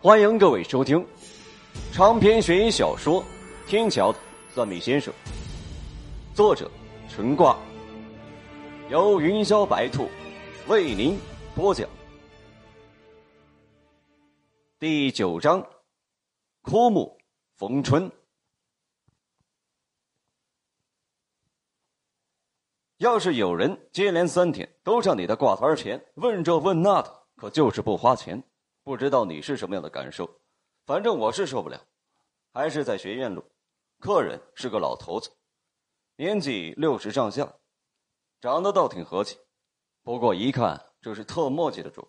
欢迎各位收听长篇悬疑小说《天桥的算命先生》，作者陈挂，由云霄白兔为您播讲。第九章：枯木逢春。要是有人接连三天都上你的挂摊前问这问那的，可就是不花钱。不知道你是什么样的感受，反正我是受不了。还是在学院路，客人是个老头子，年纪六十上下，长得倒挺和气，不过一看就是特墨迹的主。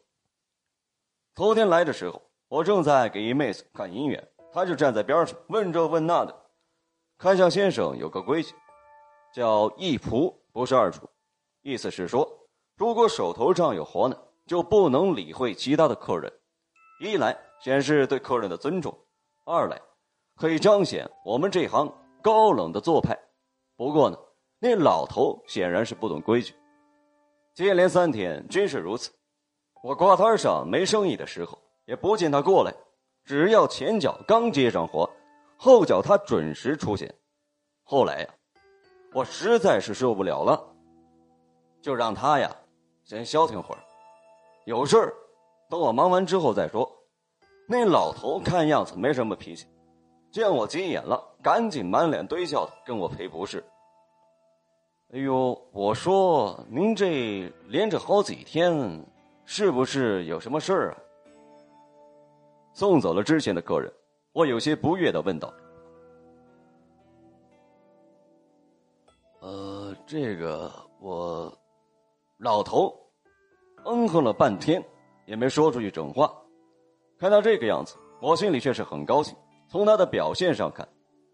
头天来的时候，我正在给一妹子看姻缘，他就站在边上问这问那的。看相先生有个规矩，叫一仆不是二主，意思是说，如果手头上有活呢，就不能理会其他的客人。一来显示对客人的尊重，二来可以彰显我们这行高冷的做派。不过呢，那老头显然是不懂规矩，接连三天真是如此。我挂摊上没生意的时候，也不见他过来，只要前脚刚接上活，后脚他准时出现。后来呀，我实在是受不了了，就让他呀先消停会儿，有事儿。等我忙完之后再说。那老头看样子没什么脾气，见我急眼了，赶紧满脸堆笑的跟我赔不是。哎呦，我说您这连着好几天，是不是有什么事儿啊？送走了之前的客人，我有些不悦的问道：“呃，这个我……”老头嗯哼了半天。也没说出去整话，看到这个样子，我心里却是很高兴。从他的表现上看，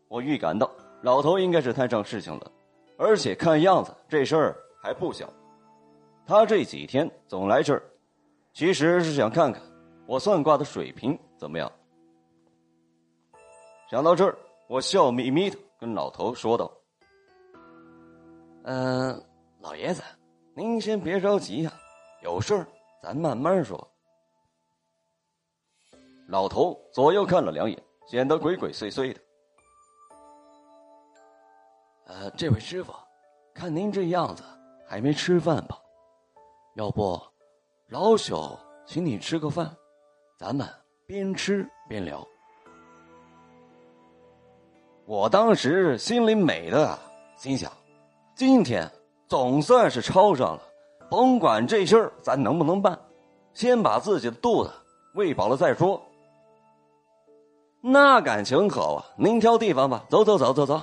我预感到老头应该是摊上事情了，而且看样子这事儿还不小。他这几天总来这儿，其实是想看看我算卦的水平怎么样。想到这儿，我笑眯眯的跟老头说道：“嗯，老爷子，您先别着急呀，有事儿。”咱慢慢说。老头左右看了两眼，显得鬼鬼祟祟的。呃，这位师傅，看您这样子还没吃饭吧？要不，老朽请你吃个饭，咱们边吃边聊。我当时心里美的，心想，今天总算是抄上了。甭管这事儿咱能不能办，先把自己的肚子喂饱了再说。那感情好啊！您挑地方吧，走走走走走。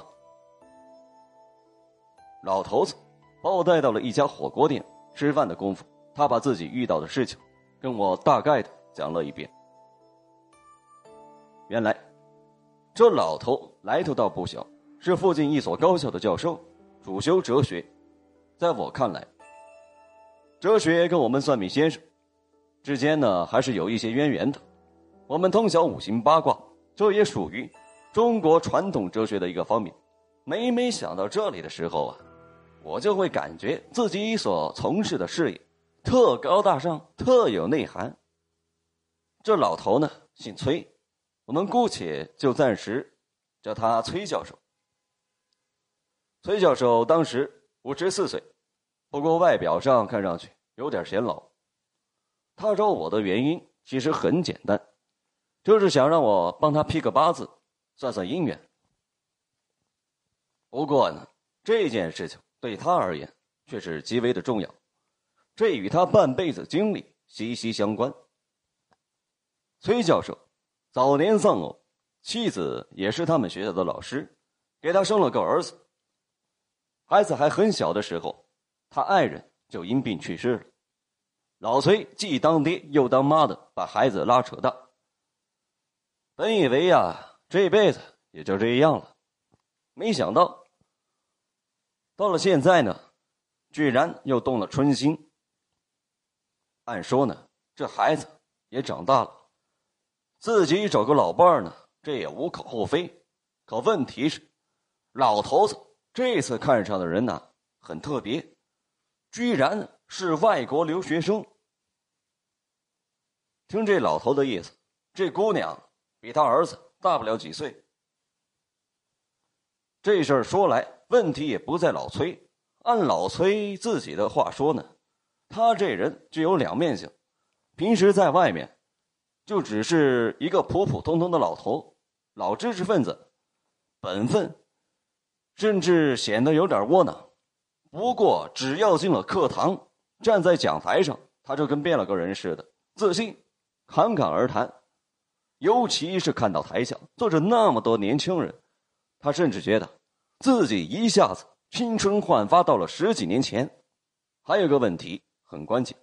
老头子把我带到了一家火锅店吃饭的功夫，他把自己遇到的事情跟我大概的讲了一遍。原来，这老头来头倒不小，是附近一所高校的教授，主修哲学。在我看来，哲学跟我们算命先生之间呢，还是有一些渊源的。我们通晓五行八卦，这也属于中国传统哲学的一个方面。每每想到这里的时候啊，我就会感觉自己所从事的事业特高大上，特有内涵。这老头呢，姓崔，我们姑且就暂时叫他崔教授。崔教授当时五十四岁。不过外表上看上去有点显老。他找我的原因其实很简单，就是想让我帮他批个八字，算算姻缘。不过呢，这件事情对他而言却是极为的重要，这与他半辈子经历息息相关。崔教授早年丧偶，妻子也是他们学校的老师，给他生了个儿子。孩子还很小的时候。他爱人就因病去世了，老崔既当爹又当妈的把孩子拉扯大。本以为呀这辈子也就这样了，没想到到了现在呢，居然又动了春心。按说呢，这孩子也长大了，自己找个老伴呢，这也无可厚非。可问题是，老头子这次看上的人呢，很特别。居然是外国留学生。听这老头的意思，这姑娘比他儿子大不了几岁。这事儿说来，问题也不在老崔。按老崔自己的话说呢，他这人就有两面性，平时在外面，就只是一个普普通通的老头，老知识分子，本分，甚至显得有点窝囊。不过，只要进了课堂，站在讲台上，他就跟变了个人似的，自信，侃侃而谈。尤其是看到台下坐着那么多年轻人，他甚至觉得自己一下子。青春焕发到了十几年前，还有个问题很关键，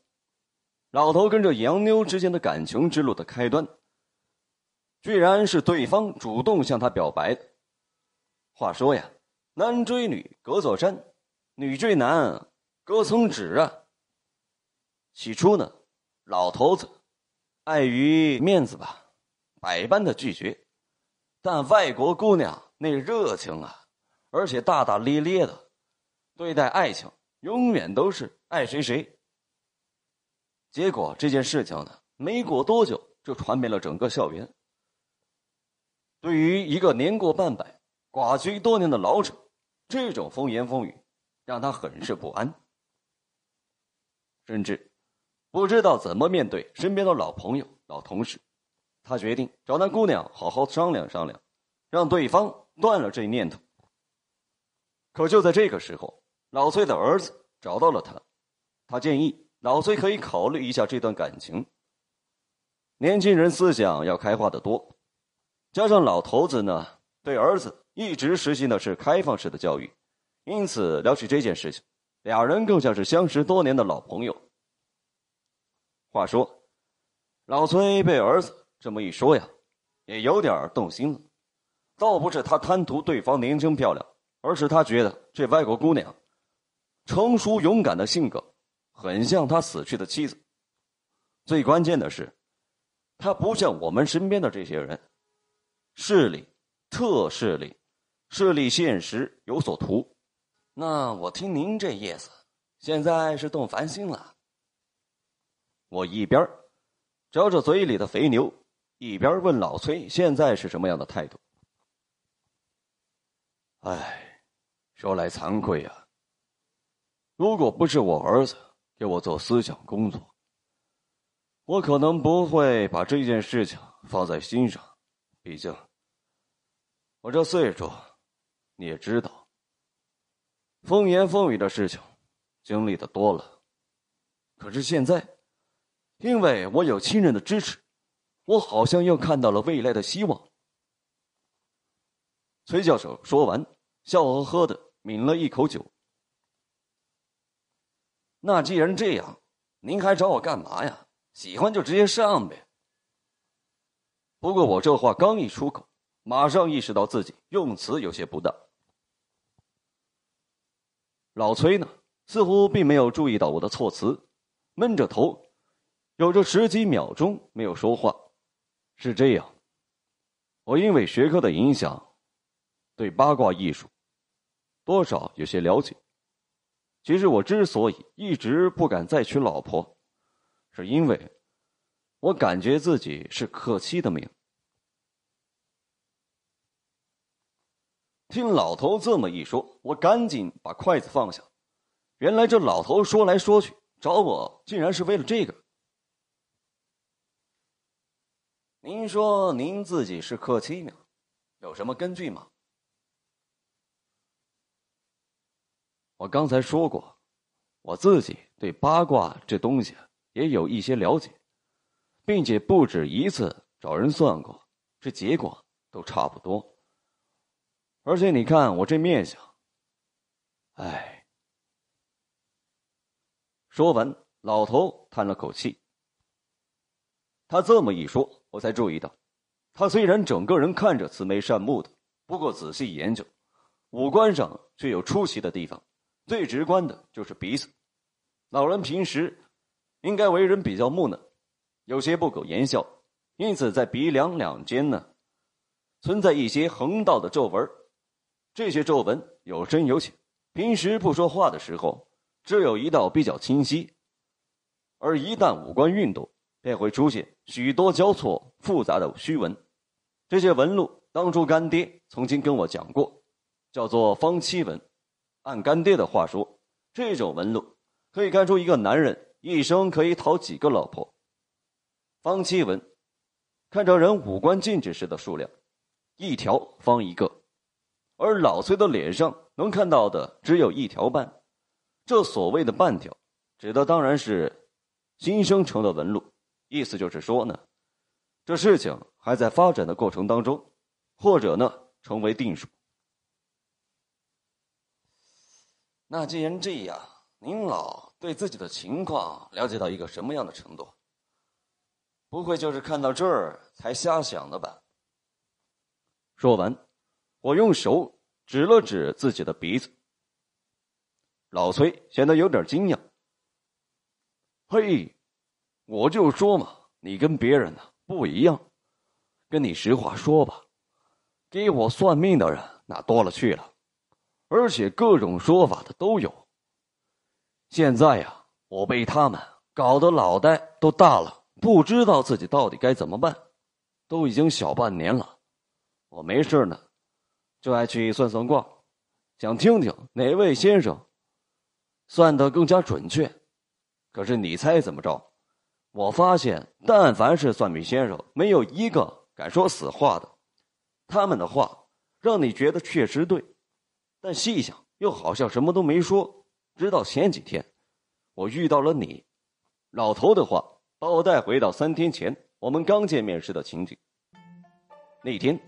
老头跟这杨妞之间的感情之路的开端，居然是对方主动向他表白的。话说呀，男追女隔座山，女追男隔层纸啊。起初呢，老头子碍于面子吧，百般的拒绝，但外国姑娘那热情啊！而且大大咧咧的对待爱情，永远都是爱谁谁。结果这件事情呢，没过多久就传遍了整个校园。对于一个年过半百、寡居多年的老者，这种风言风语让他很是不安，甚至不知道怎么面对身边的老朋友、老同事。他决定找那姑娘好好商量商量，让对方断了这念头。可就在这个时候，老崔的儿子找到了他，他建议老崔可以考虑一下这段感情。年轻人思想要开化的多，加上老头子呢对儿子一直实行的是开放式的教育，因此聊起这件事情，俩人更像是相识多年的老朋友。话说，老崔被儿子这么一说呀，也有点动心了，倒不是他贪图对方年轻漂亮。而是他觉得这外国姑娘成熟勇敢的性格，很像他死去的妻子。最关键的是，她不像我们身边的这些人，势力、特势力、势力现实有所图。那我听您这意思，现在是动凡心了。我一边嚼着嘴里的肥牛，一边问老崔现在是什么样的态度。哎。说来惭愧啊！如果不是我儿子给我做思想工作，我可能不会把这件事情放在心上。毕竟，我这岁数，你也知道，风言风语的事情经历的多了。可是现在，因为我有亲人的支持，我好像又看到了未来的希望。崔教授说完，笑呵呵的。抿了一口酒，那既然这样，您还找我干嘛呀？喜欢就直接上呗。不过我这话刚一出口，马上意识到自己用词有些不当。老崔呢，似乎并没有注意到我的措辞，闷着头，有着十几秒钟没有说话。是这样，我因为学科的影响，对八卦艺术。多少有些了解。其实我之所以一直不敢再娶老婆，是因为我感觉自己是克妻的命。听老头这么一说，我赶紧把筷子放下。原来这老头说来说去找我，竟然是为了这个。您说您自己是克妻命，有什么根据吗？我刚才说过，我自己对八卦这东西也有一些了解，并且不止一次找人算过，这结果都差不多。而且你看我这面相，哎。说完，老头叹了口气。他这么一说，我才注意到，他虽然整个人看着慈眉善目的，不过仔细研究，五官上却有出奇的地方。最直观的就是鼻子，老人平时应该为人比较木讷，有些不苟言笑，因此在鼻梁两间呢，存在一些横道的皱纹，这些皱纹有深有浅，平时不说话的时候，只有一道比较清晰，而一旦五官运动，便会出现许多交错复杂的虚纹。这些纹路，当初干爹曾经跟我讲过，叫做方七纹。按干爹的话说，这种纹路可以看出一个男人一生可以讨几个老婆。方七纹，看着人五官静止时的数量，一条方一个，而老崔的脸上能看到的只有一条半。这所谓的半条，指的当然是新生成的纹路，意思就是说呢，这事情还在发展的过程当中，或者呢成为定数。那既然这样，您老对自己的情况了解到一个什么样的程度？不会就是看到这儿才瞎想的吧？说完，我用手指了指自己的鼻子。老崔显得有点惊讶。嘿，我就说嘛，你跟别人呢不一样。跟你实话说吧，给我算命的人那多了去了。而且各种说法的都有。现在呀，我被他们搞得脑袋都大了，不知道自己到底该怎么办。都已经小半年了，我没事呢，就爱去算算卦，想听听哪位先生算得更加准确。可是你猜怎么着？我发现，但凡是算命先生，没有一个敢说死话的。他们的话让你觉得确实对。但细想，又好像什么都没说。直到前几天，我遇到了你，老头的话把我带回到三天前我们刚见面时的情景。那天，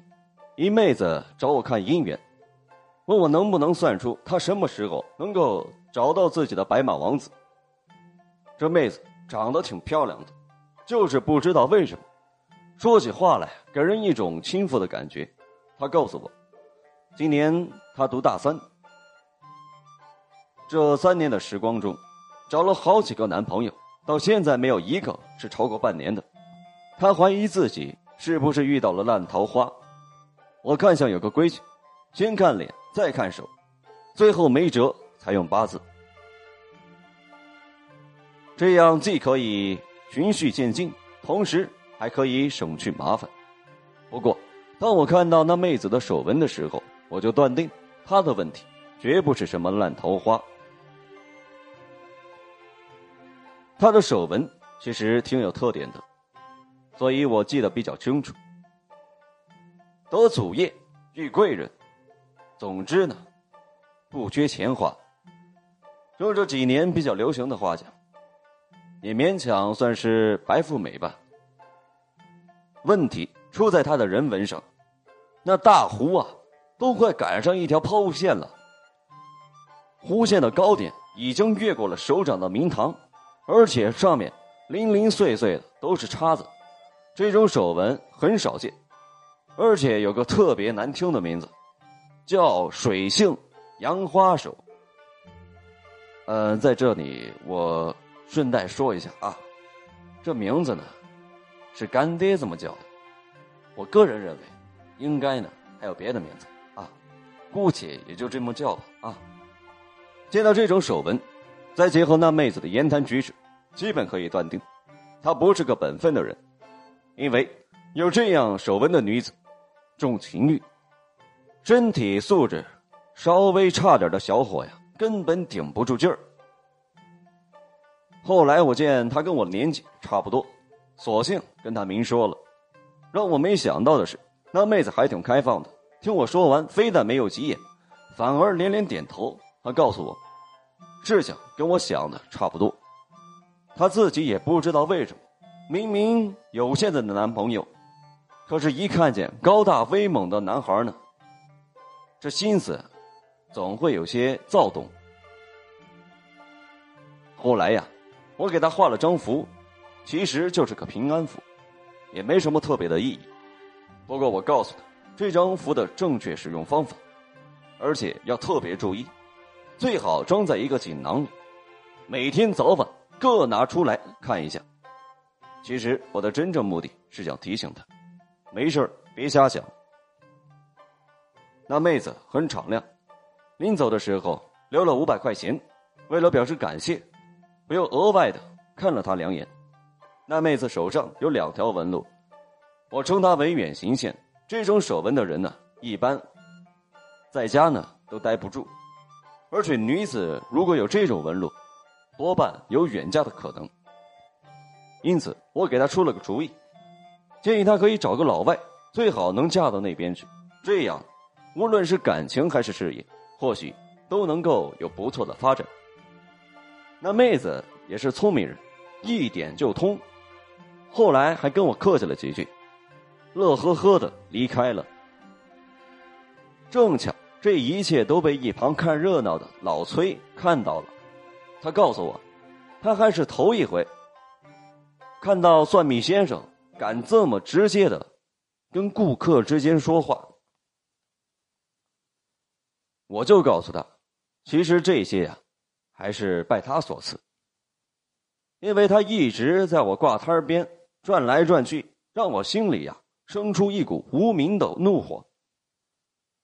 一妹子找我看姻缘，问我能不能算出她什么时候能够找到自己的白马王子。这妹子长得挺漂亮的，就是不知道为什么，说起话来给人一种轻浮的感觉。她告诉我。今年她读大三，这三年的时光中，找了好几个男朋友，到现在没有一个是超过半年的。她怀疑自己是不是遇到了烂桃花。我看相有个规矩，先看脸，再看手，最后没辙才用八字。这样既可以循序渐进，同时还可以省去麻烦。不过，当我看到那妹子的手纹的时候，我就断定，她的问题绝不是什么烂桃花。他的手纹其实挺有特点的，所以我记得比较清楚。得祖业，遇贵人，总之呢，不缺钱花。用这几年比较流行的话讲，也勉强算是白富美吧。问题出在他的人纹上，那大胡啊！都快赶上一条抛物线了，弧线的高点已经越过了手掌的明堂，而且上面零零碎碎的都是叉子，这种手纹很少见，而且有个特别难听的名字，叫水性杨花手。嗯，在这里我顺带说一下啊，这名字呢是干爹这么叫的，我个人认为应该呢还有别的名字啊。姑且也就这么叫吧。啊，见到这种手纹，再结合那妹子的言谈举止，基本可以断定，她不是个本分的人。因为有这样手纹的女子，重情欲，身体素质稍微差点的小伙呀，根本顶不住劲儿。后来我见他跟我年纪差不多，索性跟他明说了。让我没想到的是，那妹子还挺开放的。听我说完，非但没有急眼，反而连连点头。他告诉我，事情跟我想的差不多。他自己也不知道为什么，明明有现在的男朋友，可是，一看见高大威猛的男孩呢，这心思总会有些躁动。后来呀，我给他画了张符，其实就是个平安符，也没什么特别的意义。不过我告诉他。这张符的正确使用方法，而且要特别注意，最好装在一个锦囊里，每天早晚各拿出来看一下。其实我的真正目的是想提醒他，没事别瞎想。那妹子很敞亮，临走的时候留了五百块钱，为了表示感谢，我又额外的看了她两眼。那妹子手上有两条纹路，我称它为远行线。这种手纹的人呢，一般在家呢都待不住，而且女子如果有这种纹路，多半有远嫁的可能。因此，我给她出了个主意，建议他可以找个老外，最好能嫁到那边去，这样无论是感情还是事业，或许都能够有不错的发展。那妹子也是聪明人，一点就通。后来还跟我客气了几句，乐呵呵的离开了。正巧这一切都被一旁看热闹的老崔看到了，他告诉我，他还是头一回看到算命先生敢这么直接的跟顾客之间说话。我就告诉他，其实这些呀，还是拜他所赐，因为他一直在我挂摊边。转来转去，让我心里呀生出一股无名的怒火。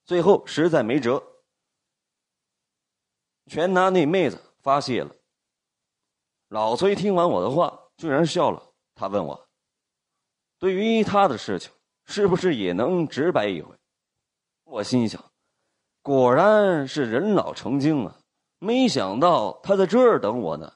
最后实在没辙，全拿那妹子发泄了。老崔听完我的话，居然笑了。他问我：“对于他的事情，是不是也能直白一回？”我心想：“果然是人老成精啊！没想到他在这儿等我呢。”